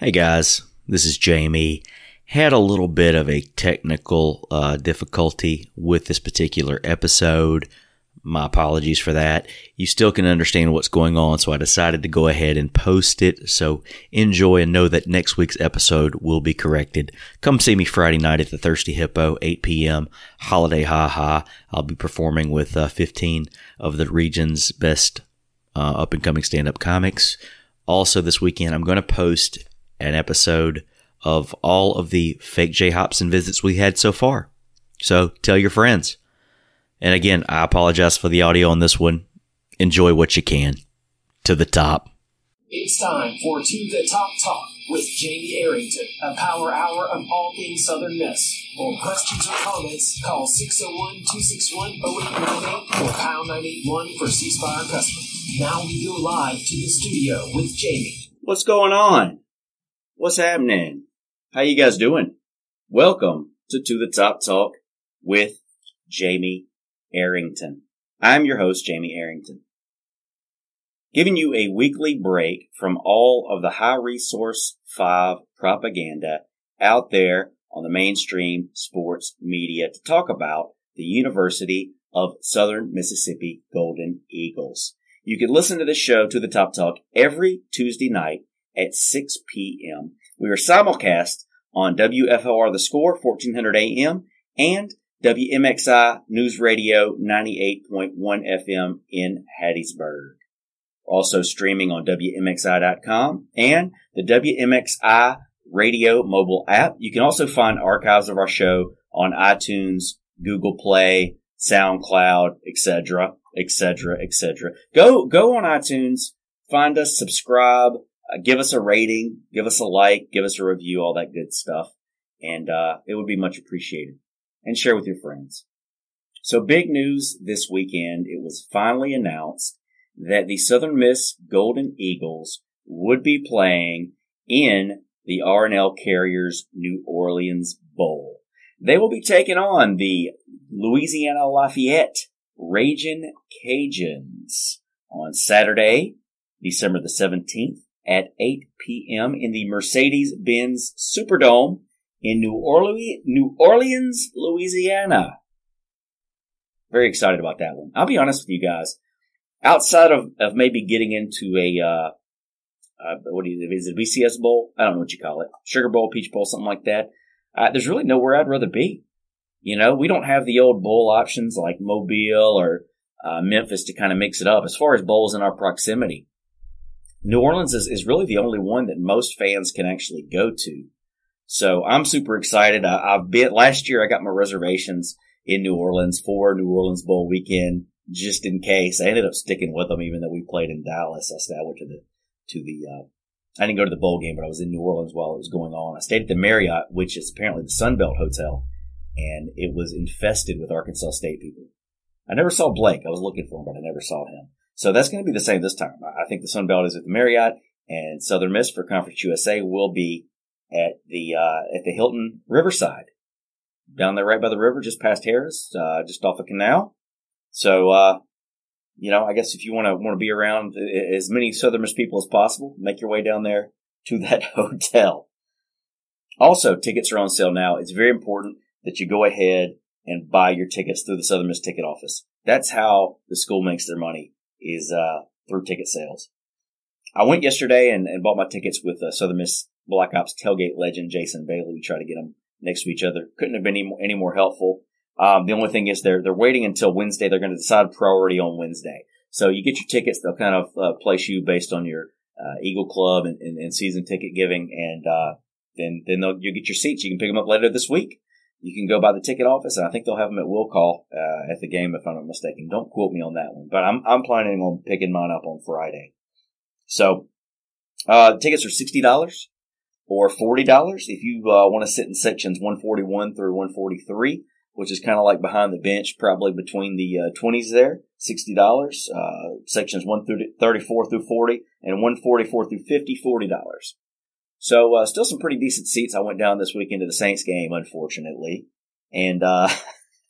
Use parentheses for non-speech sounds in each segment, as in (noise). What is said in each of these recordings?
Hey guys, this is Jamie. Had a little bit of a technical uh, difficulty with this particular episode. My apologies for that. You still can understand what's going on, so I decided to go ahead and post it. So enjoy and know that next week's episode will be corrected. Come see me Friday night at the Thirsty Hippo, 8 p.m. Holiday Ha Ha. I'll be performing with uh, 15 of the region's best uh, up and coming stand up comics. Also, this weekend, I'm going to post an episode of all of the fake Jay Hopson visits we had so far. So tell your friends. And again, I apologize for the audio on this one. Enjoy what you can. To the top. It's time for To the Top Talk with Jamie Arrington, a power hour of all things Southern Miss. For questions or comments, call 601-261-0898 or pound 981 for C Spire customers. Now we go live to the studio with Jamie. What's going on? What's happening? How you guys doing? Welcome to To the Top Talk with Jamie Arrington. I'm your host, Jamie Arrington. Giving you a weekly break from all of the high resource five propaganda out there on the mainstream sports media to talk about the University of Southern Mississippi Golden Eagles. You can listen to the show to the Top Talk every Tuesday night at 6 p.m. We are simulcast on WFOR The Score, 1400 AM, and WMXI News Radio 98.1 FM in Hattiesburg. Also streaming on WMXI.com and the WMXI radio mobile app. You can also find archives of our show on iTunes, Google Play, SoundCloud, etc., etc., etc. Go, go on iTunes, find us, subscribe, uh, give us a rating, give us a like, give us a review, all that good stuff. And, uh, it would be much appreciated. And share with your friends. So big news this weekend. It was finally announced that the Southern Miss Golden Eagles would be playing in the R+L Carriers New Orleans Bowl. They will be taking on the Louisiana Lafayette Raging Cajuns on Saturday, December the 17th at 8 p.m. in the Mercedes-Benz Superdome in New Orleans, New Orleans, Louisiana. Very excited about that one. I'll be honest with you guys. Outside of, of maybe getting into a, uh, uh, what do you, is it BCS bowl? I don't know what you call it. Sugar bowl, peach bowl, something like that. Uh, there's really nowhere I'd rather be. You know, we don't have the old bowl options like Mobile or uh, Memphis to kind of mix it up as far as bowls in our proximity. New Orleans is, is really the only one that most fans can actually go to. So I'm super excited. I, have been last year. I got my reservations in New Orleans for New Orleans Bowl weekend, just in case. I ended up sticking with them, even though we played in Dallas. I, went to the to the. Uh, I didn't go to the bowl game, but I was in New Orleans while it was going on. I stayed at the Marriott, which is apparently the Sunbelt Hotel, and it was infested with Arkansas State people. I never saw Blake. I was looking for him, but I never saw him. So that's going to be the same this time. I think the Sun Belt is at the Marriott and Southern Miss for Conference USA will be at the, uh, at the Hilton Riverside down there right by the river, just past Harrah's, uh, just off of canal. So, uh, you know, I guess if you want to want to be around as many Southern Miss people as possible, make your way down there to (laughs) that hotel. Also, tickets are on sale now. It's very important that you go ahead and buy your tickets through the Southern Miss ticket office. That's how the school makes their money is uh, through ticket sales. I went yesterday and, and bought my tickets with uh, Southern Miss Black Ops tailgate legend Jason Bailey. We try to get them next to each other. Couldn't have been any more, any more helpful. Um, the only thing is they're they're waiting until Wednesday. They're going to decide priority on Wednesday. So you get your tickets. They'll kind of uh, place you based on your uh, Eagle Club and, and, and, season ticket giving, and uh, then then you get your seats. You can pick them up later this week you can go by the ticket office, and I think they'll have them at will call uh, at the game if I'm not mistaken. Don't quote me on that one, but I'm I'm planning on picking mine up on Friday. So uh, tickets are sixty dollars or forty dollars if you uh, want to sit in sections one forty one through one forty three, which is kind of like behind the bench, probably between the uh, twenties there. Sixty dollars. Uh, sections one through thirty four through forty, and one forty four through fifty, forty dollars. So uh, still some pretty decent seats. I went down this weekend to the Saints game, unfortunately, and uh,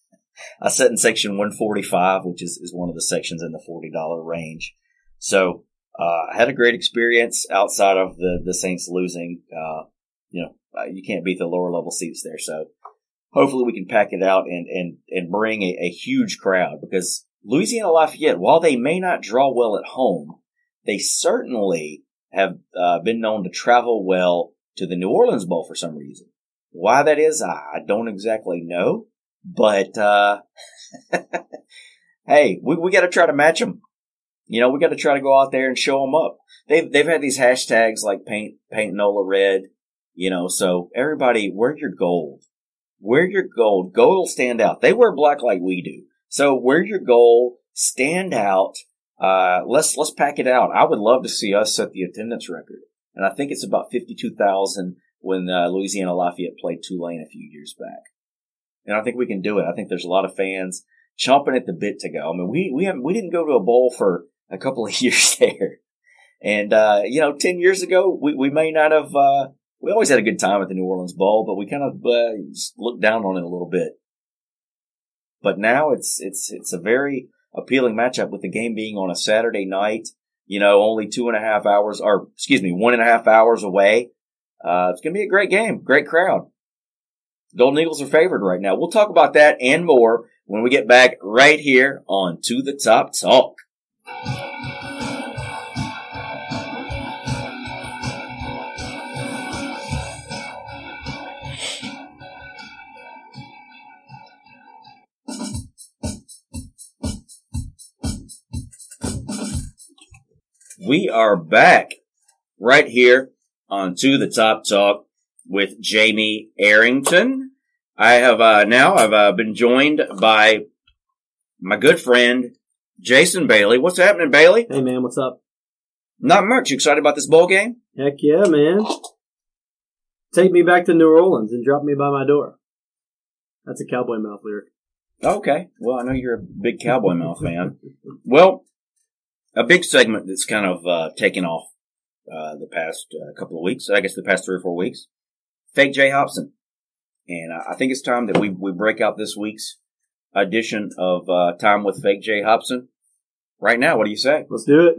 (laughs) I sat in section 145, which is, is one of the sections in the forty dollar range. So Uh, had a great experience outside of the, the Saints losing. Uh, you know, uh, you can't beat the lower level seats there. So hopefully we can pack it out and, and, and bring a, a huge crowd because Louisiana Lafayette, while they may not draw well at home, they certainly have uh, been known to travel well to the New Orleans Bowl for some reason. Why that is, I don't exactly know, but uh, (laughs) hey, we, we got to try to match them. You know, we got to try to go out there and show them up. They've they've had these hashtags like paint paint Nola red, you know. So everybody, wear your gold. Wear your gold. Gold will stand out. They wear black like we do. So wear your gold. Stand out. Uh, let's let's pack it out. I would love to see us set the attendance record, and I think it's about fifty two thousand when uh, Louisiana Lafayette played Tulane a few years back, and I think we can do it. I think there's a lot of fans chomping at the bit to go. I mean, we we haven't we didn't go to a bowl for a couple of (laughs) years there, and uh, you know, ten years ago we we may not have. Uh, we always had a good time at the New Orleans Bowl, but we kind of uh, looked down on it a little bit. But now it's it's it's a very appealing matchup with the game being on a Saturday night. You know, only two and a half hours, or excuse me, one and a half hours away. Uh, it's going to be a great game, great crowd. Golden Eagles are favored right now. We'll talk about that and more when we get back right here on To the Top Talk. We are back right here on To the Top Talk with Jamie Arrington. I have uh, now I've uh, been joined by my good friend Jason Bailey. What's happening, Bailey? Hey man, what's up? Not much. You excited about this bowl game? Heck yeah, man. Take me back to New Orleans and drop me by my door. That's a cowboy mouth lyric. Okay. Well, I know you're a big cowboy mouth fan. Well, a big segment that's kind of uh, taken off uh, the past uh, couple of weeks. I guess the past three or four weeks. Fake Jay Hopson, and I think it's time that we we break out this week's edition of uh, Time with Fake Jay Hopson. Right now, what do you say? Let's do it.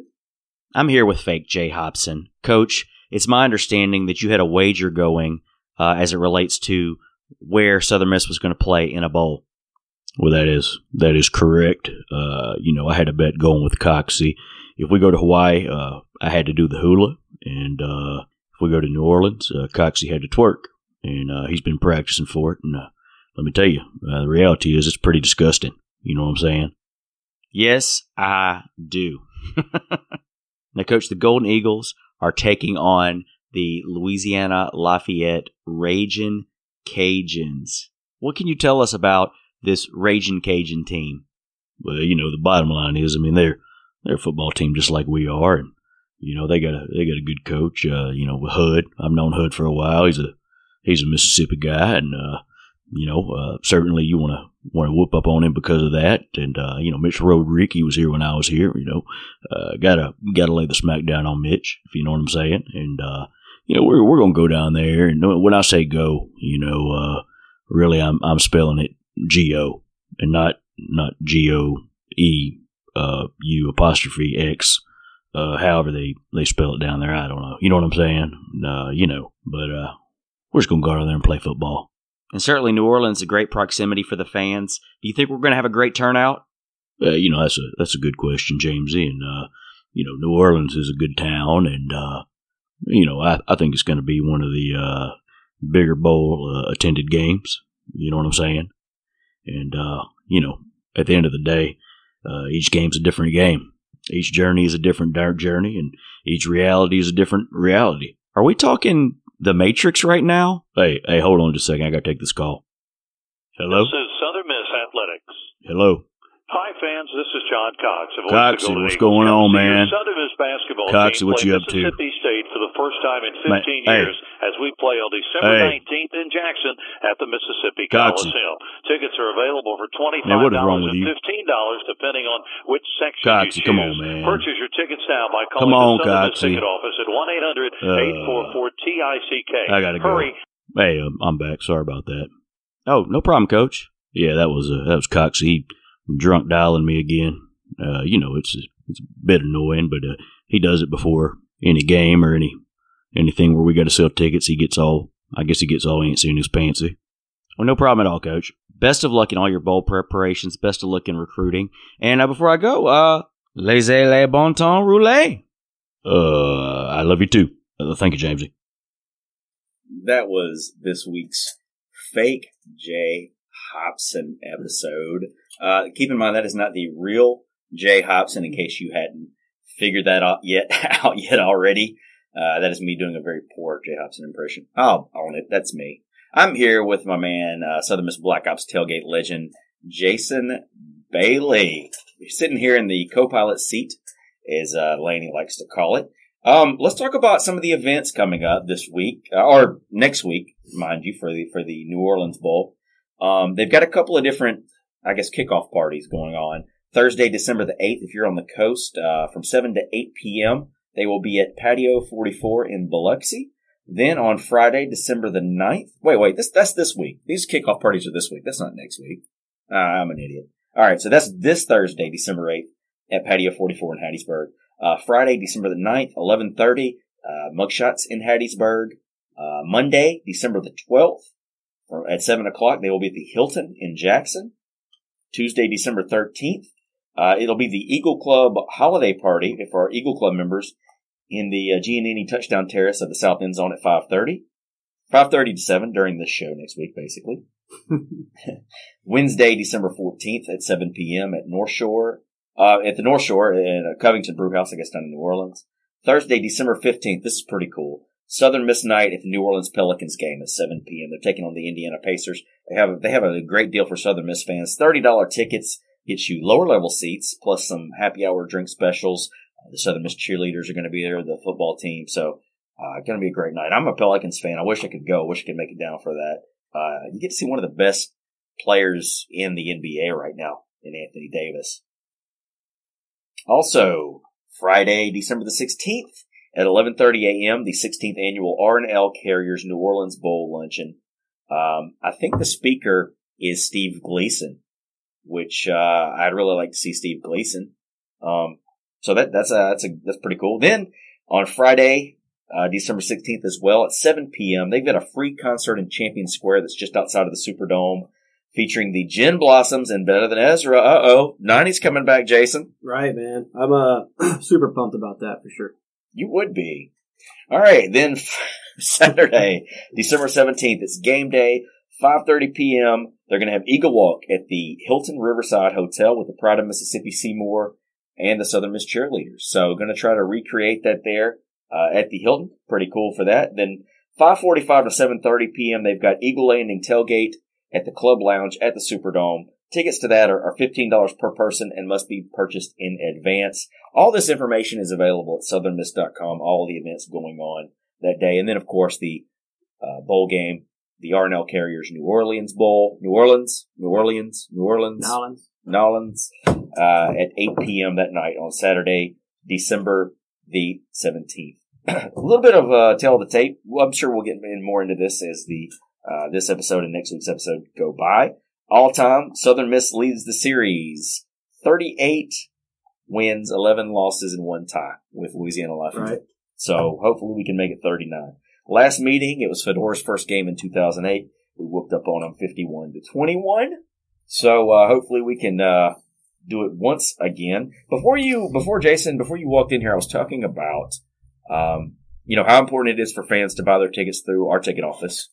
I'm here with Fake Jay Hopson, Coach. It's my understanding that you had a wager going uh, as it relates to where Southern Miss was going to play in a bowl. Well, that is that is correct. Uh, you know, I had a bet going with Coxie. If we go to Hawaii, uh, I had to do the hula, and uh, if we go to New Orleans, uh, Coxie had to twerk, and uh, he's been practicing for it. And uh, let me tell you, uh, the reality is it's pretty disgusting. You know what I'm saying? Yes, I do. (laughs) now, Coach, the Golden Eagles are taking on the Louisiana Lafayette Raging Cajuns. What can you tell us about this Raging Cajun team? Well, you know, the bottom line is, I mean, they're they're a football team just like we are, and you know they got a they got a good coach. Uh, you know, with Hud, I've known Hud for a while. He's a he's a Mississippi guy, and uh, you know, uh, certainly you want to want to whoop up on him because of that. And uh, you know, Mitch Rodrigue, he was here when I was here. You know, uh, gotta gotta lay the smack down on Mitch, if you know what I'm saying. And uh, you know, we're we're gonna go down there, and when I say go, you know, uh, really, I'm I'm spelling it G O and not not G O E uh, U apostrophe X. Uh, however they, they spell it down there, I don't know. You know what I'm saying? Uh, you know, but uh, we're just gonna go out there and play football. And certainly New Orleans is a great proximity for the fans. Do you think we're going to have a great turnout? Uh, you know, that's a that's a good question, Jamesy. And uh, you know, New Orleans is a good town, and uh, you know, I, I think it's going to be one of the uh, bigger bowl uh, attended games. You know what I'm saying? And uh, you know, at the end of the day, uh, each game's a different game. Each journey is a different dark journey, and each reality is a different reality. Are we talking the Matrix right now? Hey, hey, hold on just a second. I got to take this call. Hello. This is Southern Miss Athletics. Hello. Hi, fans. This is John Cox. Of Coxie, what's going on, man? Southern Miss basketball Coxie, team what you up to? Mississippi State for the first time in 15 Man, hey. years as we play on December Hey. 19th in Jackson at the Mississippi Coxie. Coliseum. Tickets are available for $25 Man, what is wrong with and $15 depending on which section Coxie, you choose. come on, man. Purchase your tickets now by Come calling on, the Southern Miss ticket office at 1-800-844-TICK. I gotta go. Hurry. Hey, I'm back. Sorry about that. Oh, no problem, Coach. Yeah, that was uh, that was Coxie. He drunk dialing me again. Uh, you know, it's it's a bit annoying, but uh, he does it before any game or any anything where we got to sell tickets. He gets all, I guess he gets all antsy in his pantsy. Well, no problem at all, Coach. Best of luck in all your bowl preparations. Best of luck in recruiting. And uh, before I go, uh, laissez les bon temps rouler. Uh, I love you too. Uh, thank you, Jamesy. That was this week's fake Jay Hopson episode. Uh, keep in mind that is not the real Jay Hopson. In case you hadn't figured that out yet, (laughs) out yet already, uh, that is me doing a very poor Jay Hopson impression. I'll own it. That's me. I'm here with my man, uh, Southern Miss Black Ops tailgate legend, Jason Bailey. We're sitting here in the co-pilot seat, as uh, Laney likes to call it. Um, let's talk about some of the events coming up this week uh, or next week, mind you, for the for the New Orleans Bowl. Um, they've got a couple of different, I guess, kickoff parties going on. Thursday, December the eighth, if you're on the coast, uh, from seven to eight p.m. They will be at Patio 44 in Biloxi. Then on Friday, December the 9th. Wait, wait, this that's this week. These kickoff parties are this week. That's not next week. Uh, I'm an idiot. All right, so that's this Thursday, December 8th at Patio 44 in Hattiesburg. Uh, Friday, December the 9th, 1130, uh, mugshots in Hattiesburg. Uh, Monday, December the 12th, at 7 o'clock, they will be at the Hilton in Jackson. Tuesday, December 13th, uh, it'll be the Eagle Club holiday party for our Eagle Club members in the uh, Giannini Touchdown Terrace of the South End Zone at 5.30. 5.30 to 7 during this show next week, basically. (laughs) Wednesday, December 14th at 7 p.m. at North Shore, uh, at the North Shore in uh, Covington Brew House, I guess down in New Orleans. Thursday, December 15th. This is pretty cool. Southern Miss Night at the New Orleans Pelicans game at 7 p.m. They're taking on the Indiana Pacers. They have a, they have a great deal for Southern Miss fans. $30 tickets gets you lower level seats plus some happy hour drink specials. Uh, the Southern Miss cheerleaders are going to be there, the football team. So, uh, going to be a great night. I'm a Pelicans fan. I wish I could go. I wish I could make it down for that. Uh, you get to see one of the best players in the NBA right now in Anthony Davis. Also, Friday, December the 16th at 11:30 a.m., the 16th annual R&L Carriers New Orleans Bowl luncheon. Um, I think the speaker is Steve Gleason, which uh, I'd really like to see Steve Gleason. Um, so that that's a, that's a that's pretty cool. Then on Friday, uh, December 16th as well at 7 p.m. They've got a free concert in Champion Square that's just outside of the Superdome featuring the Gin Blossoms and Better Than Ezra. Uh oh. 90's coming back, Jason. Right, man. I'm uh, (clears throat) super pumped about that for sure. You would be. All right. Then (laughs) Saturday, December 17th, it's game day, 5.30 p.m. They're going to have Eagle Walk at the Hilton Riverside Hotel with the Pride of Mississippi Seymour and the Southern Miss cheerleaders. So going to try to recreate that there uh, at the Hilton. Pretty cool for that. Then 5:45 to 7:30 p.m. They've got Eagle Landing tailgate at the Club Lounge at the Superdome. Tickets to that are, are $15 per person and must be purchased in advance. All this information is available at southernmiss.com, all the events going on that day. And then, of course, the uh, bowl game, the R&L Carriers New Orleans Bowl, New Orleans, New Orleans, New Orleans, Nolans. Nolans, uh, at 8 p.m. that night on Saturday, December the 17th. (clears throat) a little bit of uh, of the tape. Well, I'm sure we'll get in more into this as the uh, this episode and next week's episode go by. All time, Southern Miss leads the series 38 wins, 11 losses, and one tie with Louisiana Lafayette. Right. So hopefully we can make it 39. Last meeting, it was Fedora's first game in 2008. We whooped up on them 51 to 21. So uh, hopefully we can uh, do it once again. Before you, before Jason, before you walked in here, I was talking about, um, you know, how important it is for fans to buy their tickets through our ticket office.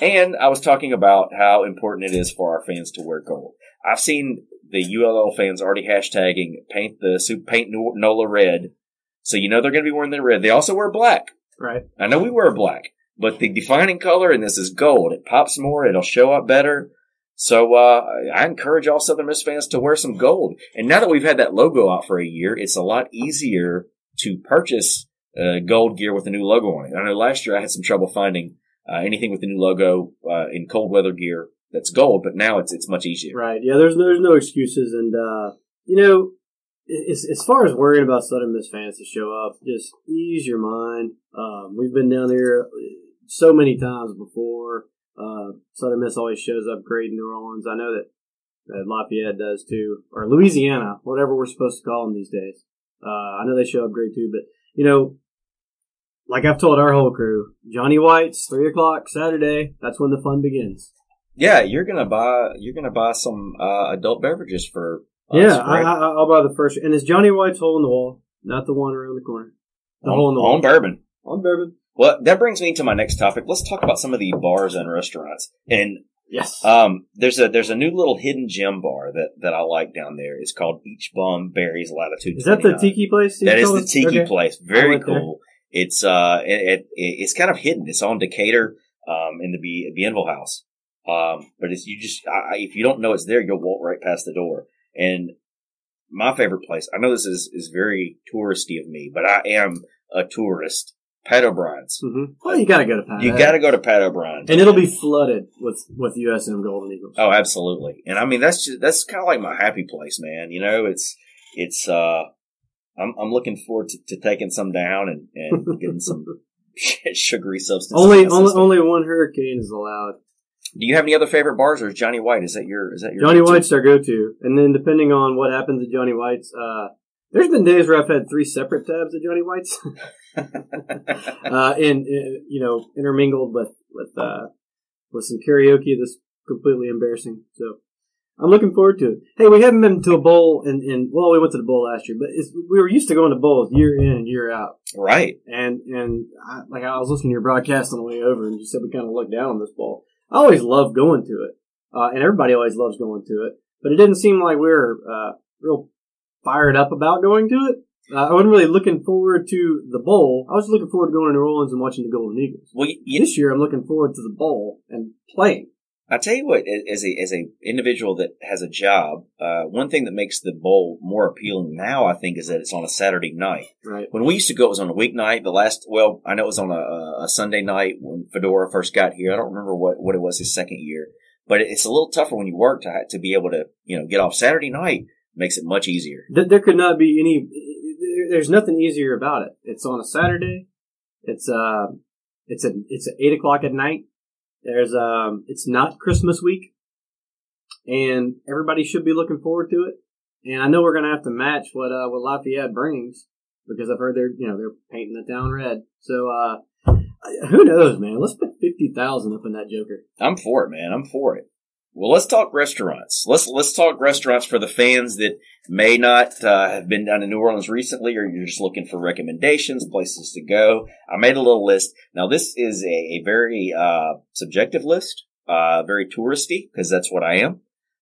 And I was talking about how important it is for our fans to wear gold. I've seen the ULL fans already hashtagging paint the soup paint Nola red. So you know they're going to be wearing their red. They also wear black. Right. I know we wear black, but the defining color in this is gold. It pops more. It'll show up better. So uh, I encourage all Southern Miss fans to wear some gold. And now that we've had that logo out for a year, it's a lot easier to purchase uh, gold gear with a new logo on it. I know last year I had some trouble finding uh, anything with the new logo uh, in cold weather gear that's gold, but now it's it's much easier. Right. Yeah. There's there's no excuses, and uh, you know, as, as far as worrying about Southern Miss fans to show up, just ease your mind. Um, we've been down there so many times before. Uh, Southern Miss always shows up great in New Orleans. I know that, that Lafayette does too, or Louisiana, whatever we're supposed to call them these days. Uh, I know they show up great too, but you know, like I've told our whole crew, Johnny White's three o'clock Saturday. That's when the fun begins. Yeah, you're gonna buy you're gonna buy some uh, adult beverages for us, yeah, I, right? I, I'll buy the first. And it's Johnny White's hole in the wall, not the one around the corner. The on, hole in the wall on bourbon. on bourbon. Well, that brings me to my next topic. Let's talk about some of the bars and restaurants. And Yes. um, there's a there's a new little hidden gem bar that, that I like down there. It's called Beachbum Berry's Latitude. is that the tiki place? That is the tiki Okay. place. Very cool. there. It's uh, it, it it's kind of hidden. It's on Decatur, um, in the B- Bienville House. Um, but it's you just I, if you don't know it's there, you'll walk right past the door. And my favorite place. I know this is is very touristy of me, but I am a tourist. Pat O'Brien's. Mhm. Well, you gotta go to Pat. You got to go to Pat O'Brien's, and it'll be flooded with with USM Golden Eagles. Oh, absolutely. And I mean, that's just, that's kind of like my happy place, man. You know, it's, it's, uh, I'm, I'm looking forward to, to taking some down and, and (laughs) getting some (laughs) sugary substance. only only only one hurricane is allowed. Do you have any other favorite bars or is Johnny White? Is that your, is that your Johnny go-to? White's our go-to, and then depending on what happens at Johnny White's, uh, there's been days where I've had three separate tabs at Johnny White's, (laughs) uh, and, you know, intermingled with with uh, with some karaoke that's completely embarrassing. So I'm looking forward to it. Hey, we haven't been to a bowl, and in, well, we went to the bowl last year, but it's, we were used to going to bowls year in and year out. right. And and I, like I was listening to your broadcast on the way over, and you said we kind of looked down on this bowl. I always love going to it, uh, and everybody always loves going to it. But it didn't seem like we were uh, real fired up about going to it. Uh, I wasn't really looking forward to the bowl. I was looking forward to going to New Orleans and watching the Golden Eagles. Well, you, This year, I'm looking forward to the bowl and playing. I tell you what, as a, as a individual that has a job, uh, one thing that makes the bowl more appealing now, I think, is that it's on a Saturday night. Right. When we used to go, it was on a weeknight. The last, well, I know it was on a, a Sunday night when Fedora first got here. I don't remember what, what it was his second year, but it's a little tougher when you work to to be able to, you know, get off Saturday night. Makes it much easier. There could not be any. There's nothing easier about it. It's on a Saturday. It's uh, it's at it's at eight o'clock at night. There's um, it's not Christmas week, and everybody should be looking forward to it. And I know we're gonna have to match what uh what Lafayette brings because I've heard they're you know they're painting the town red. So uh, who knows, man? Let's put fifty thousand up in that Joker. I'm for it, man. I'm for it. Well, let's talk restaurants. Let's let's talk restaurants for the fans that may not uh, have been down to New Orleans recently, or you're just looking for recommendations, places to go. I made a little list. Now, this is a, a very uh, subjective list, uh, very touristy because that's what I am.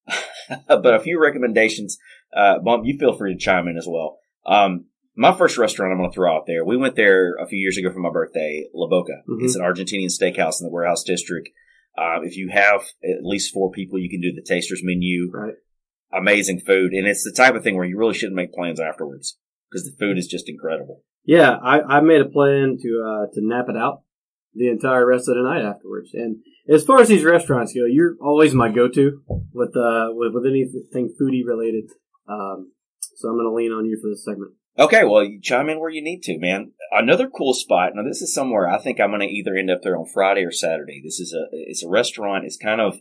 (laughs) but a few recommendations. Uh, Bump, you feel free to chime in as well. Um, my first restaurant I'm going to throw out there. We went there a few years ago for my birthday, La Boca. Mhm. It's an Argentinian steakhouse in the warehouse district. Um, if you have at least four people, you can do the tasters menu. Right. Amazing food, and it's the type of thing where you really shouldn't make plans afterwards because the food is just incredible. Yeah, I, I made a plan to uh, to nap it out the entire rest of the night afterwards. And as far as these restaurants go, you're always my go-to with uh with, with anything foodie related. Um, so I'm going to lean on you for this segment. Okay, well, you chime in where you need to, man. Another cool spot. Now, this is somewhere I think I'm going to either end up there on Friday or Saturday. This is a it's a restaurant. It's kind of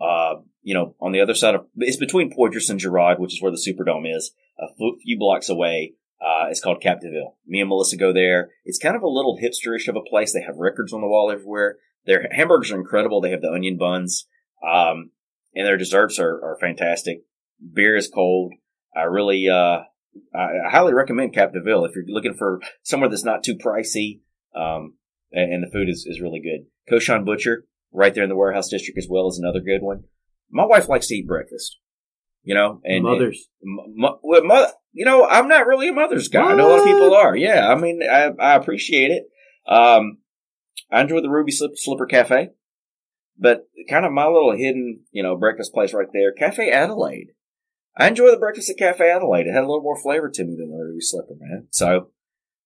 uh you know on the other side of it's between Poydras and Girod, which is where the Superdome is, a few- blocks away. Uh, it's called Capdeville. Me and Melissa go there. It's kind of a little hipsterish of a place. They have records on the wall everywhere. Their hamburgers are incredible. They have the onion buns, um, and their desserts are, are fantastic. Beer is cold. I really, uh, I, I highly recommend Capdeville if you're looking for somewhere that's not too pricey, um, and, and the food is, is really good. Cochon Butcher, right there in the warehouse district as well, is another good one. My wife likes to eat breakfast, you know, and Mothers. and, m- well, mo- you know, I'm not really a mother's guy. I know a lot of people are. Yeah, I mean, I, I appreciate it. Um, I enjoy the Ruby Slip, Slipper Cafe, but kind of my little hidden, you know, breakfast place right there, Cafe Adelaide. I enjoy the breakfast at Cafe Adelaide. It had a little more flavor to me than the Ruby Slipper, man. So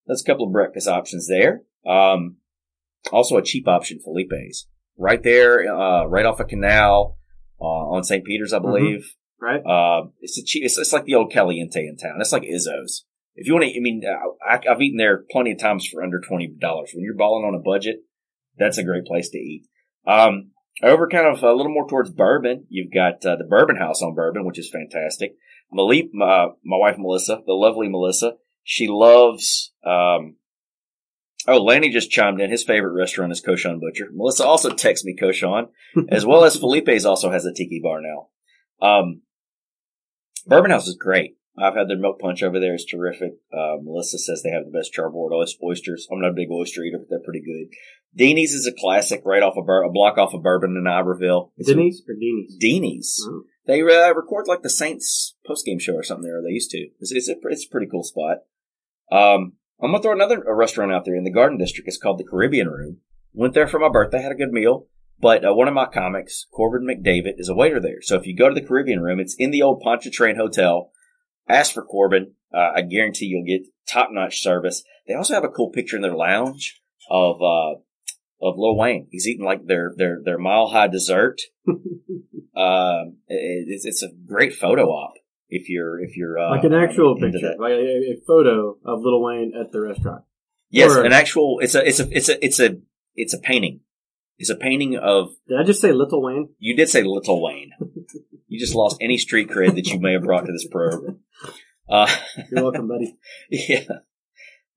that's a couple of breakfast options there. Um, also a cheap option, Felipe's. Right there, uh, right off a canal, uh, on St. Peter's, I believe. Right? Uh, it's a cheap, it's, it's like the old Caliente in town. It's like Izzo's. If you want to, I mean, uh, I, I've eaten there plenty of times for under $20. When you're balling on a budget, that's a great place to eat. Um, over kind of a little more towards Bourbon, you've got uh, the Bourbon House on Bourbon, which is fantastic. Malik, uh, my wife Melissa, the lovely Melissa, She loves. Um, oh, Lanny just chimed in. His favorite restaurant is Cochon Butcher. Melissa also texts me Cochon, (laughs) as well as Felipe's also has a tiki bar now. Um, Bourbon House is great. I've had their milk punch over there. It's terrific. Uh, Melissa says they have the best charbroiled oysters. I'm not a big oyster eater, but they're pretty good. Deanie's is a classic right off of Bur- a block off of Bourbon in Iberville. It's Denny's or Deanie's? Deanie's. Oh. They uh, record like the Saints post game show or something there. They used to. It's, it's, a, it's a pretty cool spot. Um, I'm gonna throw another a restaurant out there in the Garden District. It's called the Caribbean Room. Went there for my birthday, had a good meal. But uh, one of my comics, Corbin McDavid, is a waiter there. So if you go to the Caribbean Room, it's in the old Pontchartrain Hotel. Ask for Corbin. Uh, I guarantee you'll get top notch service. They also have a cool picture in their lounge of uh, of Lil Wayne. He's eating like their their their mile high dessert. (laughs) um, it, it's, it's a great photo op if you're if you're uh, like an actual picture, like a, a photo of Little Wayne at the restaurant. Yes, Or- an actual. It's a it's a it's a it's a it's a painting. It's a painting of. Did I just say Little Wayne? You did say Little Wayne. you just lost any street cred that you may have brought to this program. (laughs) Uh, You're welcome, buddy. (laughs) yeah.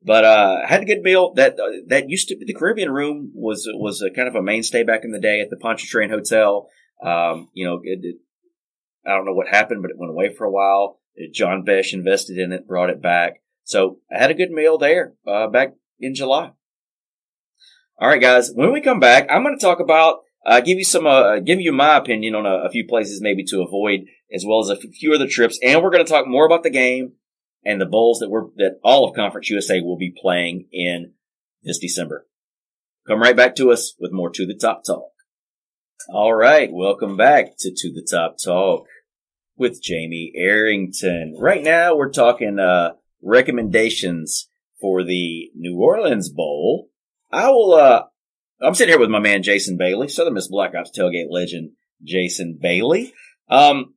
But uh, had a good meal. That uh, that used to be the Caribbean Room was was a kind of a mainstay back in the day at the Pontchartrain Hotel. Um, you know, it, it, I don't know what happened, but it went away for a while. John Besh invested in it, brought it back. So I had a good meal there uh, back in July. All right, guys. When we come back, I'm going to talk about uh, give you some uh, give you my opinion on a, a few places maybe to avoid, as well as a few other trips, and we're going to talk more about the game and the bowls that we're that all of Conference USA will be playing in this December. Come right back to us with more to the top talk. All right, welcome back to to the top talk with Jamie Arrington. Right now, we're talking uh, recommendations for the New Orleans Bowl. I will. Uh, I'm sitting here with my man Jason Bailey, Southern Miss Black Ops tailgate legend Jason Bailey. Um,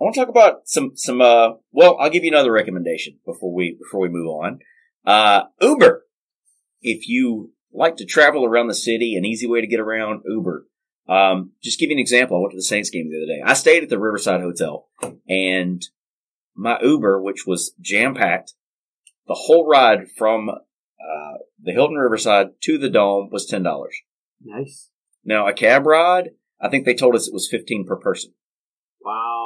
I want to talk about some some. Uh, well, I'll give you another recommendation before we before we move on. Uh, Uber. If you like to travel around the city, an easy way to get around Uber. Um, just give you an example. I went to the Saints game the other day. I stayed at the Riverside Hotel, and my Uber, which was jam packed, the whole ride from uh, the Hilton Riverside to the Dome was ten dollars. Nice. Now a cab ride, I think they told us it was fifteen per person. Wow.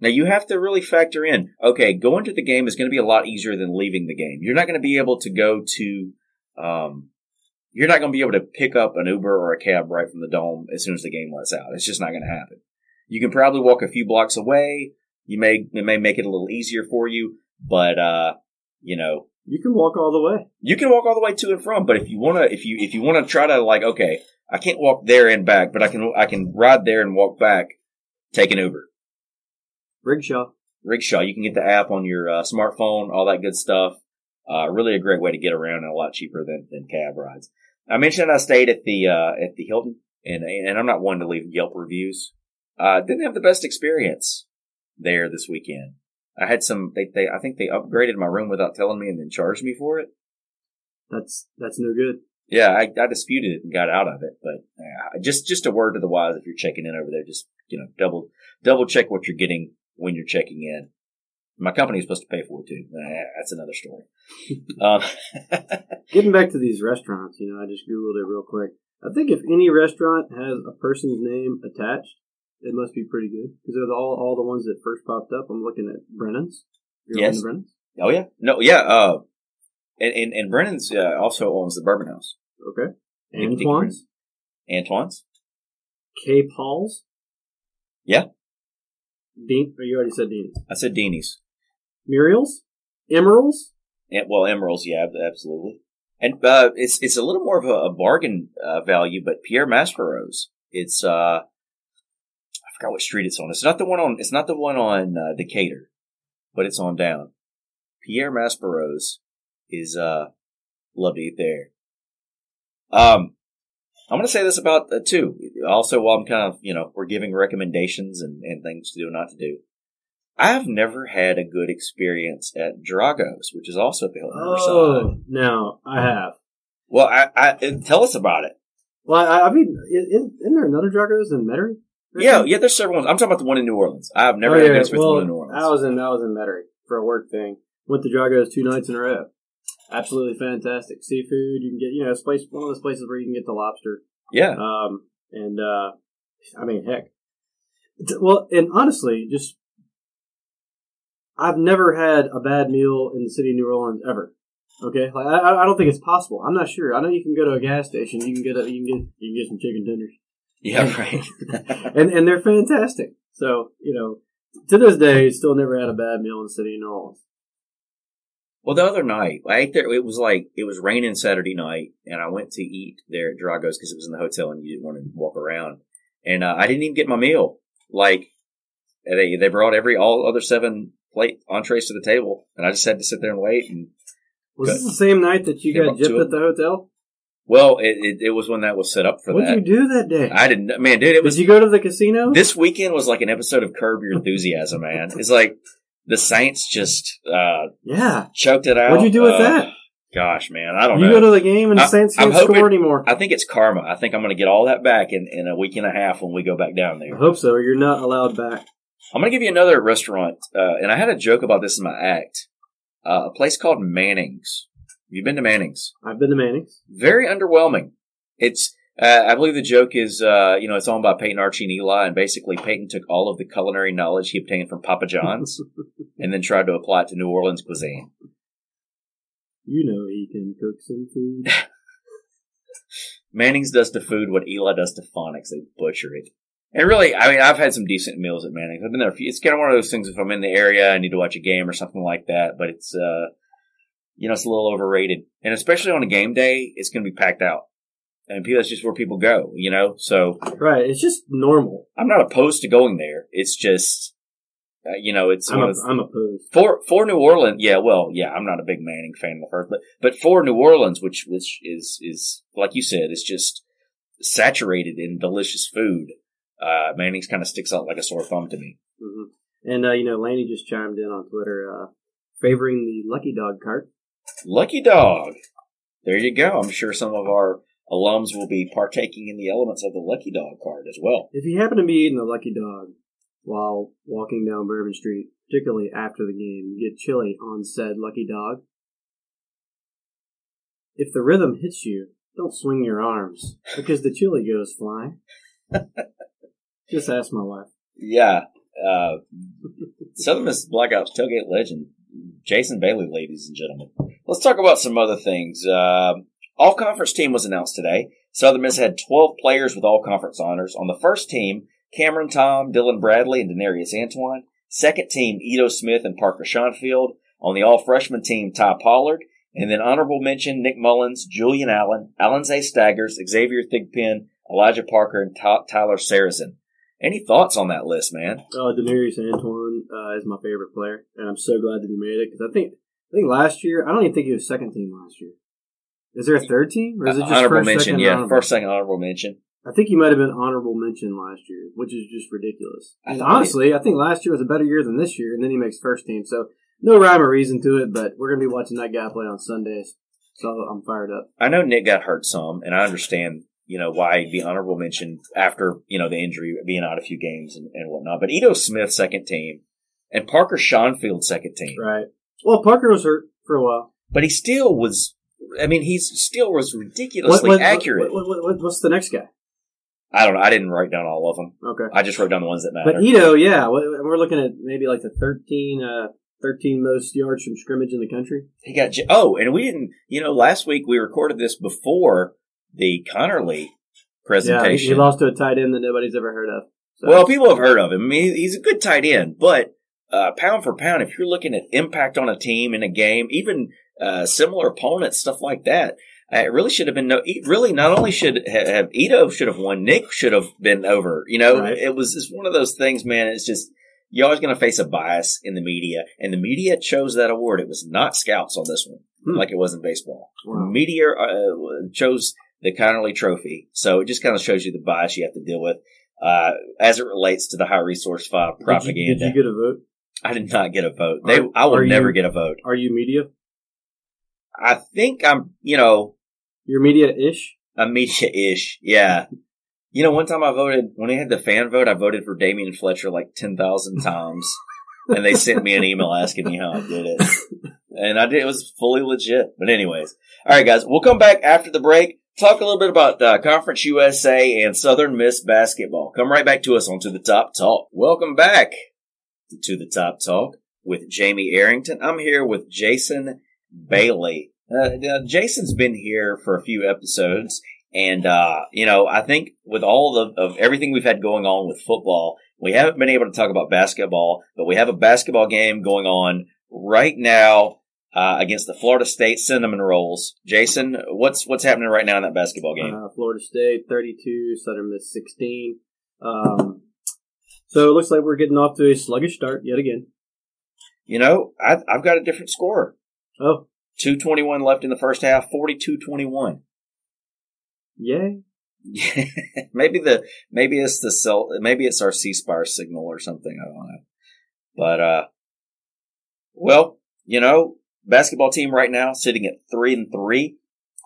Now you have to really factor in, okay, going to the game is going to be a lot easier than leaving the game. You're not going to be able to go to, um, you're not going to be able to pick up an Uber or a cab right from the dome as soon as the game lets out. It's just not going to happen. You can probably walk a few blocks away. You may, it may make it a little easier for you, but, uh, you know, You can walk all the way. you can walk all the way to and from, but if you want to, if you, if you want to try to like, okay, I can't walk there and back, but I can, I can ride there and walk back, take an Uber. Rigshaw. Rickshaw. You can get the app on your uh, smartphone, all that good stuff. Uh, really a great way to get around and a lot cheaper than, than cab rides. I mentioned I stayed at the, uh, at the Hilton and, and I'm not one to leave Yelp reviews. Uh, didn't have the best experience there this weekend. I had some, they, they, I think they upgraded my room without telling me and then charged me for it. That's that's no good. Yeah, I, I disputed it and got out of it, but uh, just, just a word to the wise if you're checking in over there, just, you know, double, double check what you're getting when you're checking in. My company is supposed to pay for it too. That's another story. (laughs) um, (laughs) Getting back to these restaurants, you know, I just googled it real quick. I think if any restaurant has a person's name attached, it must be pretty good because they're all all the ones that first popped up. I'm looking at Brennan's. You're Yes. Brennan's. oh yeah, no, yeah. Uh, and and, and Brennan's uh, also owns the Bourbon House. Okay. Antoine's. Antoine's. K. Paul's. Yeah. Dean. Or you already said Dean. I said Deanie's. Muriel's. Emeril's. And, well, Emeril's, yeah, absolutely. And uh, it's it's a little more of a, a bargain uh, value, but Pierre Maspero's. It's uh, I forgot what street it's on. It's not the one on. It's not the one on uh, Decatur, but it's on down. Pierre Maspero's is uh, love to eat there. Um, I'm going to say this about uh, too. Also, while I'm kind of you know we're giving recommendations and, and things to do and not to do. I've never had a good experience at Drago's, which is also at the Hilton Riverside. Oh, now I have. Well, I, I tell us about it. Well, I, I mean, isn't, isn't there another Drago's in Metairie? Yeah, yeah. There's several ones. I'm talking about the one in New Orleans. I've never Oh, had a good experience with well, the one in New Orleans. I was in I was in Metairie for a work thing, Went to Drago's two nights in a row. Absolutely fantastic seafood. You can get, you know, it's place one of those places where you can get the lobster. Yeah. Um, and uh, I mean, heck. Well, and honestly, just I've never had a bad meal in the city of New Orleans ever. Okay, like I, I- don't think it's possible. I'm not sure. I know you can go to a gas station. You can get a, you can get you can get some chicken tenders, Yeah, right. (laughs) and and they're fantastic. So you know, to this day, still never had a bad meal in the city of New Orleans. Well, the other night, I ate there. It was like, it was raining Saturday night, and I went to eat there at Drago's because it was in the hotel and you didn't want to walk around. And uh, I didn't even get my meal. Like, they, they brought every, all other seven plate entrees to the table, and I just had to sit there and wait. And, Was this the same night that you got gypped at the hotel? well, it, it, it was when that was set up for What that. did you do that day? I didn't, man, dude, it was Did you go to the casino? this weekend was like an episode of Curb Your Enthusiasm, man. It's like the Saints just uh yeah. choked it out. What'd you do with Uh, that? Gosh, man, I don't You know. go to the game and the I- Saints I'm can't hoping- score anymore. I think it's karma. I think I'm going to get all that back in, in a week and a half when we go back down there. I hope so. You're not allowed back. I'm going to give you another restaurant, uh, and I had a joke about this in my act. Uh, a place called Manning's. You've been to Manning's? I've been to Manning's. Very underwhelming. It's, uh, I believe the joke is, uh, you know, it's owned by Peyton Archie and Eli, and basically Peyton took all of the culinary knowledge he obtained from Papa John's (laughs) and then tried to apply it to New Orleans cuisine. You know he can cook some food. (laughs) (laughs) Manning's does to food what Eli does to phonics. They butcher it. And really, I mean, I've had some decent meals at Manning's. I've been there. A few, it's kind of one of those things. If I'm in the area, I need to watch a game or something like that. But it's, uh, you know, it's a little overrated. And especially on a game day, it's going to be packed out. And people, that's just where people go. You know, so right. It's just normal. I'm not opposed to going there. It's just, uh, you know, it's I'm, a, of I'm opposed. for for New Orleans, yeah, well, yeah, I'm not a big Manning fan the first, but but for New Orleans, which which is is like you said, is just saturated in delicious food. Uh, Manning's kind of sticks out like a sore thumb to me. hmm And, uh, you know, Laney just chimed in on Twitter, uh, favoring the Lucky Dog cart. Lucky dog, there you go. I'm sure some of our alums will be partaking in the elements of the Lucky Dog card as well. If you happen to be eating a Lucky Dog while walking down Bourbon Street, particularly after the game, you get chili on said Lucky Dog. If the rhythm hits you, don't swing your arms because the chili goes flying. (laughs) Just ask my wife. Yeah, uh, Southern Miss Black Ops tailgate legend Jason Bailey, ladies and gentlemen. Let's talk about some other things. Uh, all conference team was announced today. Southern Miss had 12 players with all conference honors. On the first team, Cameron Tom, Dylan Bradley, and D'Nerius Antoine. Second team, Ito Smith and Parker Shaunfield. On the all freshman team, Ty Pollard. And then honorable mention, Nick Mullens, Julian Allen, Allenzae Staggers, Xavier Thigpen, Elijah Parker, and Ty- Tyler Saracen. Any thoughts on that list, man? Uh, D'Nerius Antoine uh, is my favorite player, and I'm so glad that he made it because I think I think last year I don't even think he was second team last year. Is there a third team, or is it just honorable first, mention, second, yeah. honorable? First, second, honorable mention. I think he might have been honorable mention last year, which is just ridiculous. I honestly, I think last year was a better year than this year, and then he makes first team. So no rhyme or reason to it, but we're gonna be watching that guy play on Sundays, so I'm fired up. I know Nick got hurt some, and I understand, you know, why he'd be honorable mention after, you know, the injury, being out a few games and, and whatnot. But Ito Smith, second team, and Parker Shaunfield, second team. Right. Well, Parker was hurt for a while. But he still was, I mean, he still was ridiculously accurate. What, what, what, what's the next guy? I don't know. I didn't write down all of them. Okay. I just wrote down the ones that matter. But Ito, yeah, we- we're looking at maybe like the 13, uh, 13 most yards from scrimmage in the country. He got oh, and we didn't. You know, last week we recorded this before the Conerly Yeah, presentation. he lost to a tight end that nobody's ever heard of. So, Well, people have heard of him. I mean, he's a good tight end, but uh, pound for pound, if you're looking at impact on a team in a game, even uh, similar opponents, stuff like that, uh, it really should have been no. Really, not only should ha- have Ito should have won, Nick should have been over. You know, Right. it was just one of those things, man. It's just you're always going to face a bias in the media, and the media chose that award. It was not scouts on this one, Hmm. like it was in baseball. The Wow. media uh, chose the Conerly Trophy, so it just kind of shows you the bias you have to deal with uh, as it relates to the high resource five did you, propaganda. did you get a vote? I did not get a vote. They, Are- I will are you- never get a vote. Are you media? I think I'm, you know, You're media-ish? a media-ish. Yeah. You know, one time I voted, when they had the fan vote, I voted for Damion Fletcher like 10,000 times. and they sent me an email asking me how I did it. and I did. It was fully legit. But anyways, all right, guys, we'll come back after the break. Talk a little bit about uh, Conference USA and Southern Miss basketball. Come right back to us on To the Top Talk. Welcome back to To the Top Talk with Jamie Arrington. I'm here with Jason Bailey. Uh, Jason's been here for a few episodes, and uh, you know, I think with all of, of everything we've had going on with football, we haven't been able to talk about basketball, but we have a basketball game going on right now uh, against the Florida State Cinnamon Rolls. Jason, what's what's happening right now in that basketball game? Uh, Florida State 32, Southern Miss 16. Um, so it looks like we're getting off to a sluggish start yet again. You know, I've, I've got a different score. Oh, 221 left in the first half, 42-21. yay. (laughs) maybe the maybe it's the cell maybe it's our C Spire signal or something. I don't know. But uh well, you know, basketball team right now sitting at three and three.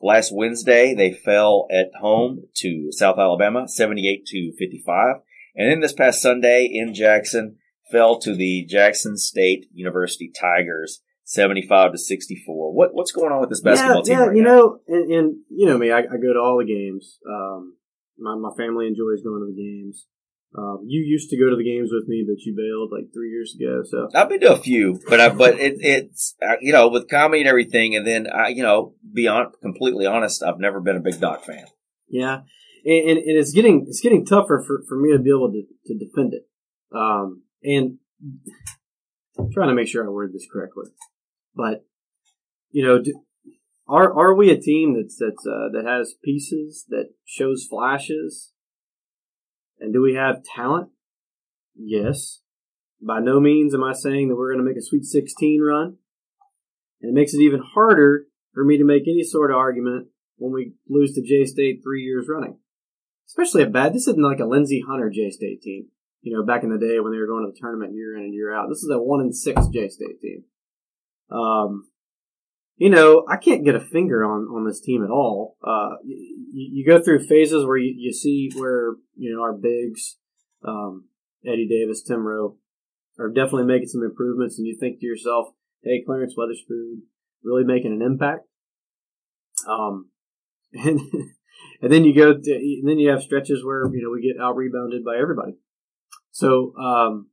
Last Wednesday they fell at home to South Alabama, seventy eight to fifty five. And then this past Sunday in Jackson fell to the Jackson State University Tigers, seventy five to sixty four. What what's going on with this basketball yeah, team yeah, right you now? know, and, and you know me, I, I go to all the games. Um, my my family enjoys going to the games. Um, you used to go to the games with me, but you bailed like three years ago. So I've been to a few, but I, but it, it's uh, you know with comedy and everything, and then I you know be on completely honest, I've never been a big Doc fan. yeah, and, and, and it's getting it's getting tougher for, for me to be able to, to defend it. Um, and I'm trying to make sure I word this correctly, but you know, do, are are we a team that's that's uh, that has pieces that shows flashes, and do we have talent? Yes. By no means am I saying that we're going to make a Sweet 16 run. And it makes it even harder for me to make any sort of argument when we lose to J State three years running. Especially a bad. This isn't like a Lindsey Hunter J State team. You know, back in the day when they were going to the tournament year in and year out. This is a one and six J State team. Um, you know, I can't get a finger on, on this team at all. Uh, you, you go through phases where you, you see where, you know, our bigs, um, Eddie Davis, Tim Rowe, are definitely making some improvements, and you think to yourself, hey, Clarence Weatherspoon really making an impact. Um, (laughs) and, and then you go, to, and then you have stretches where, you know, we get out rebounded by everybody. So, um,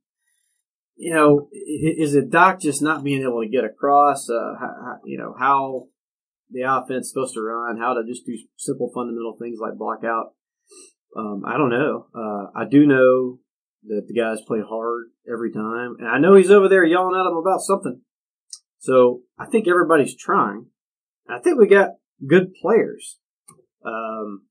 you know, is it Doc just not being able to get across, uh, how, you know, how the offense supposed to run, how to just do simple fundamental things like block out? Um, I don't know. Uh, I do know that the guys play hard every time, and I know he's over there yelling at them about something. So I think everybody's trying. I think we got good players. Um,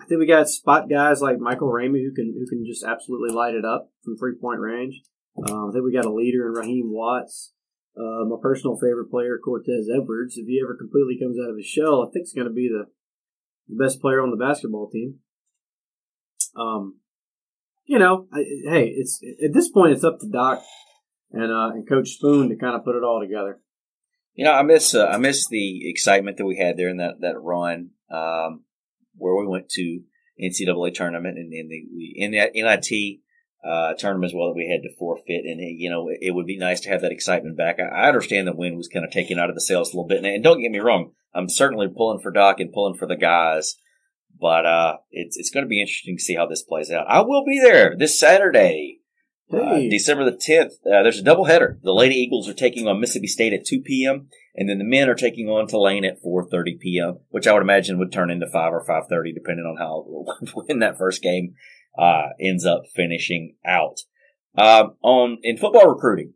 I think we got spot guys like Michael Ramey who can who can just absolutely light it up from three point range. Um, I think we got a leader in Raheem Watts. Uh, my personal favorite player, Cortez Edwards. If he ever completely comes out of his shell, I think he's going to be the, the best player on the basketball team. Um, you know, I, hey, it's at this point it's up to Doc and uh, and Coach Spoon to kind of put it all together. You know, I miss uh, I miss the excitement that we had there in that that run um, where we went to NCAA tournament and in the the NIT uh, tournament as well that we had to forfeit, and you know it, would be nice to have that excitement back. I, I understand the win was kind of taken out of the sales a little bit, and, and don't get me wrong, I'm certainly pulling for Doc and pulling for the guys, but uh, it's it's going to be interesting to see how this plays out. I will be there this Saturday. Uh, December the 10th, uh, there's a doubleheader. The Lady Eagles are taking on Mississippi State at 2 p.m., and then the men are taking on Tulane at 4.30 p.m., which I would imagine would turn into 5 or 5.30, depending on how, (laughs) when that first game uh, ends up finishing out. Um, on In football recruiting,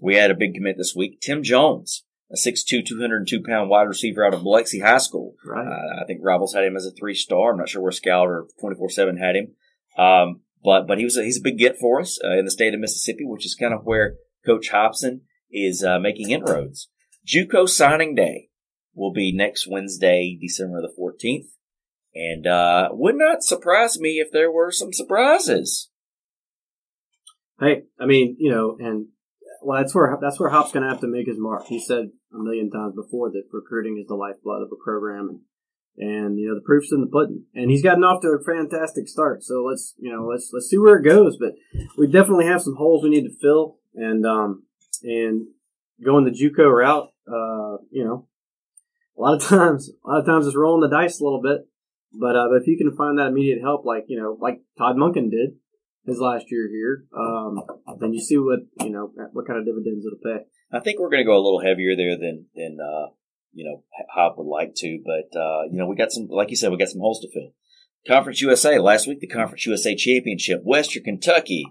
we had a big commit this week. Tim Jones, a 6'2", 202-pound wide receiver out of Biloxi High School. Right. Uh, I think Rivals had him as a three star. I'm not sure where Scout or 24/7 had him. Um, but but he was a, he's a big get for us uh, in the state of Mississippi, which is kind of where Coach Hopson is uh, making inroads. JUCO signing day will be next Wednesday, December the 14th, and uh, would not surprise me if there were some surprises. Hey, I mean, you know, and well, that's where that's where Hop's going to have to make his mark. He said a million times before that recruiting is the lifeblood of a program, and and you know the proof's in the pudding. And he's gotten off to a fantastic start. So let's you know let's let's see where it goes. But we definitely have some holes we need to fill, and um and going the JUCO route Uh, you know, a lot of (laughs) times, a lot of times it's rolling the dice a little bit. But, uh, but if you can find that immediate help, like you know, like Todd Monken did his last year here, um, then you see what you know what kind of dividends it'll pay. I think we're going to go a little heavier there than than uh, you know Hop would like to, but uh, you know we got some, like you said, we got some holes to fill. Conference USA last week, the Conference USA Championship, Western Kentucky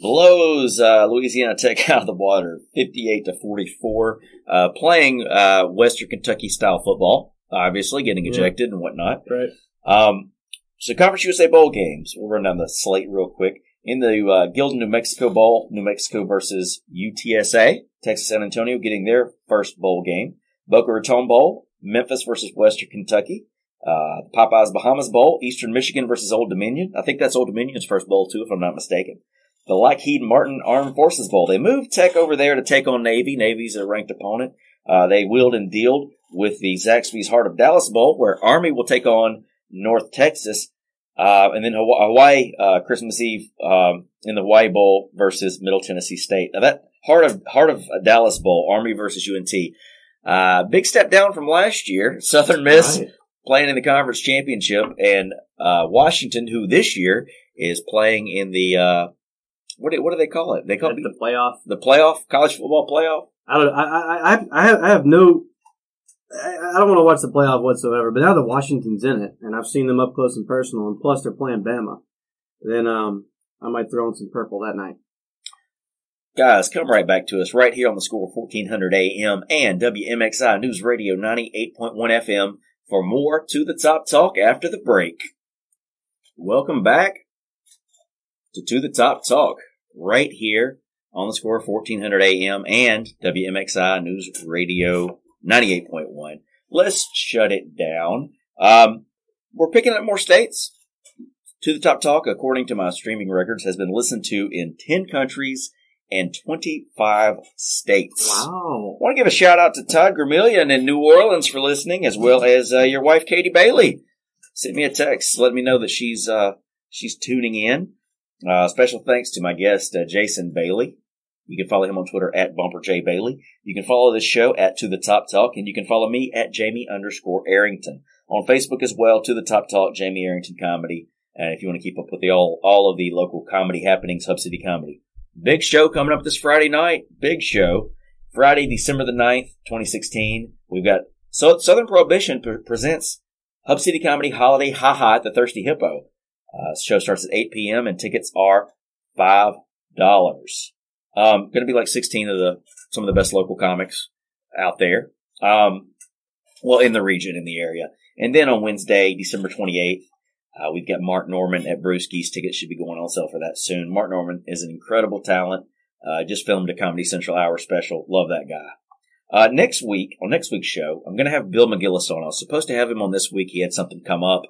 blows uh, Louisiana Tech (laughs) out of the water, fifty-eight to forty-four. Uh, playing uh, Western Kentucky style football, obviously getting Yeah. ejected and whatnot. Right. Um, so Conference USA bowl games. We'll run down the slate real quick. In the uh, Gildan New Mexico Bowl, New Mexico versus UTSA, Texas San Antonio getting their first bowl game. Boca Raton Bowl, Memphis versus Western Kentucky. Uh, Popeyes Bahamas Bowl, Eastern Michigan versus Old Dominion. I think that's Old Dominion's first bowl too, if I'm not mistaken. The Lockheed Martin Armed Forces Bowl. They moved Tech over there to take on Navy. Navy's a ranked opponent. Uh, they wheeled and dealed with the Zaxby's Heart of Dallas Bowl, where Army will take on North Texas. Uh, and then Hawaii, uh, Christmas Eve, um, in the Hawaii Bowl versus Middle Tennessee State. Now that Heart of, Heart of Dallas Bowl, Army versus UNT. Uh, big step down from last year. (laughs) Southern Miss Right. playing in the conference championship and, uh, Washington, who this year is playing in the, uh, what do, what do they call it? They call it the playoff. the playoff, college football playoff. I don't. I I I, I have, I have no. I, don't want to watch the playoff whatsoever. But now that Washington's in it, and I've seen them up close and personal, and plus they're playing Bama, then um I might throw in some purple that night. Guys, come right back to us right here on the score 1400 AM and WMXI News Radio 98.1 FM for more to the top talk after the break. Welcome back to To the Top Talk right here on the score 1400 AM and WMXI News Radio 98.1. Let's shut it down. Um, we're picking up more states. To the Top Talk, according to my streaming records, has been listened to in 10 countries and 25 states. Wow. I want to give a shout out to Todd Gramillion in New Orleans for listening, as well as uh, your wife Katie Bailey. Sent me a text, let me know that she's uh, she's tuning in. Uh, special thanks to my guest uh, Jason Bailey. You can follow him on Twitter at Bumper J Bailey. You can follow this show at To the Top Talk, and you can follow me at Jamie underscore Arrington on Facebook as well. To the Top Talk, Jamie Arrington Comedy. And if you want to keep up with the all all of the local comedy happenings, Hub City Comedy. Big show coming up this Friday night. Big show. Friday, December the 9th, 2016. We've got so Southern Prohibition pre- presents Hub City Comedy Holiday Ha Ha at the Thirsty Hippo. Uh, show starts at 8 p.m. and tickets are $5. Um, gonna be like 16 of the, some of the best local comics out there. Um, well, in the region, in the area. And then on Wednesday, December 28th, uh, we've got Mark Normand at Brewski's. Tickets should be going on sale for that soon. Mark Normand is an incredible talent. Uh, just filmed a Comedy Central Hour special. Love that guy. Uh, next week, on next week's show, I'm going to have Bill McGillis on. I was supposed to have him on this week. He had something come up.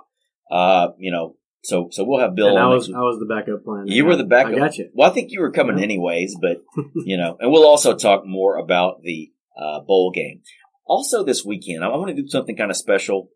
Uh, you know, so, so we'll have Bill and on I was. I was the backup plan. You were the backup. I got you. Well, I think you were coming Yeah. anyways, but (laughs) you know, and we'll also talk more about the uh, bowl game. Also, this weekend, I want to do something kind of special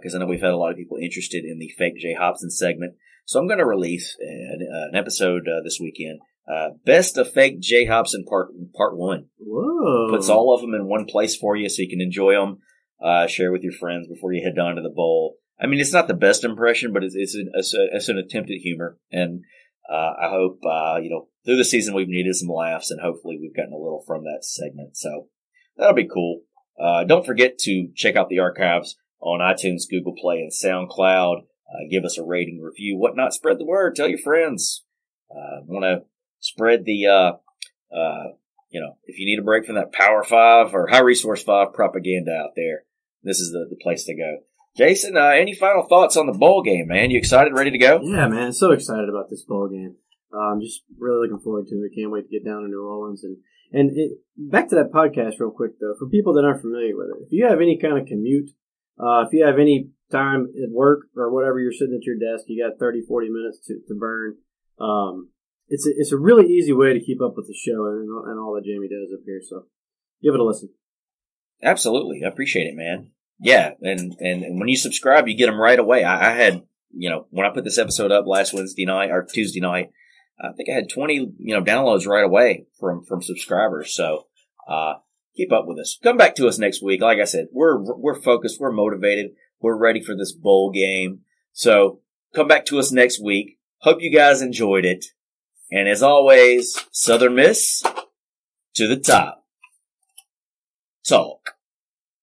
because I know we've had a lot of people interested in the fake Jay Hopson segment. So I'm going to release an, an episode uh, this weekend. Uh, best of fake Jay Hopson part part one Whoa. puts all of them in one place for you so you can enjoy them, uh, share with your friends before you head down to the bowl. I mean, it's not the best impression, but it's, it's, an, it's, an attempt at humor. And, uh, I hope, uh, you know, through the season we've needed some laughs and hopefully we've gotten a little from that segment. So that'll be cool. Uh, don't forget to check out the archives on iTunes, Google Play, and SoundCloud. Uh, give us a rating, review, whatnot. Spread the word. Tell your friends. Uh, want to spread the, uh, uh, you know, if you need a break from that Power Five or High Resource Five propaganda out there, this is the, the place to go. Jason, uh, any final thoughts on the bowl game, man? You excited, ready to go? Yeah, man, so excited about this bowl game. I'm just really looking forward to it. Can't wait to get down to New Orleans and and it, back to that podcast real quick though. For people that aren't familiar with it, if you have any kind of commute, uh, if you have any time at work or whatever, you're sitting at your desk, you got 30, 40 minutes to, to burn. Um, it's a, it's a really easy way to keep up with the show and, and all that Jamie does up here. So give it a listen. Absolutely. I appreciate it, man. Yeah. And, and, and when you subscribe, you get them right away. I, I had, you know, when I put this episode up last Wednesday night or Tuesday night, I think I had 20, you know, downloads right away from, from subscribers. So, uh, keep up with us. Come back to us next week. Like I said, we're we're focused, we're motivated, we're ready for this bowl game. So come back to us next week. Hope you guys enjoyed it. And as always, Southern Miss to the top. Talk.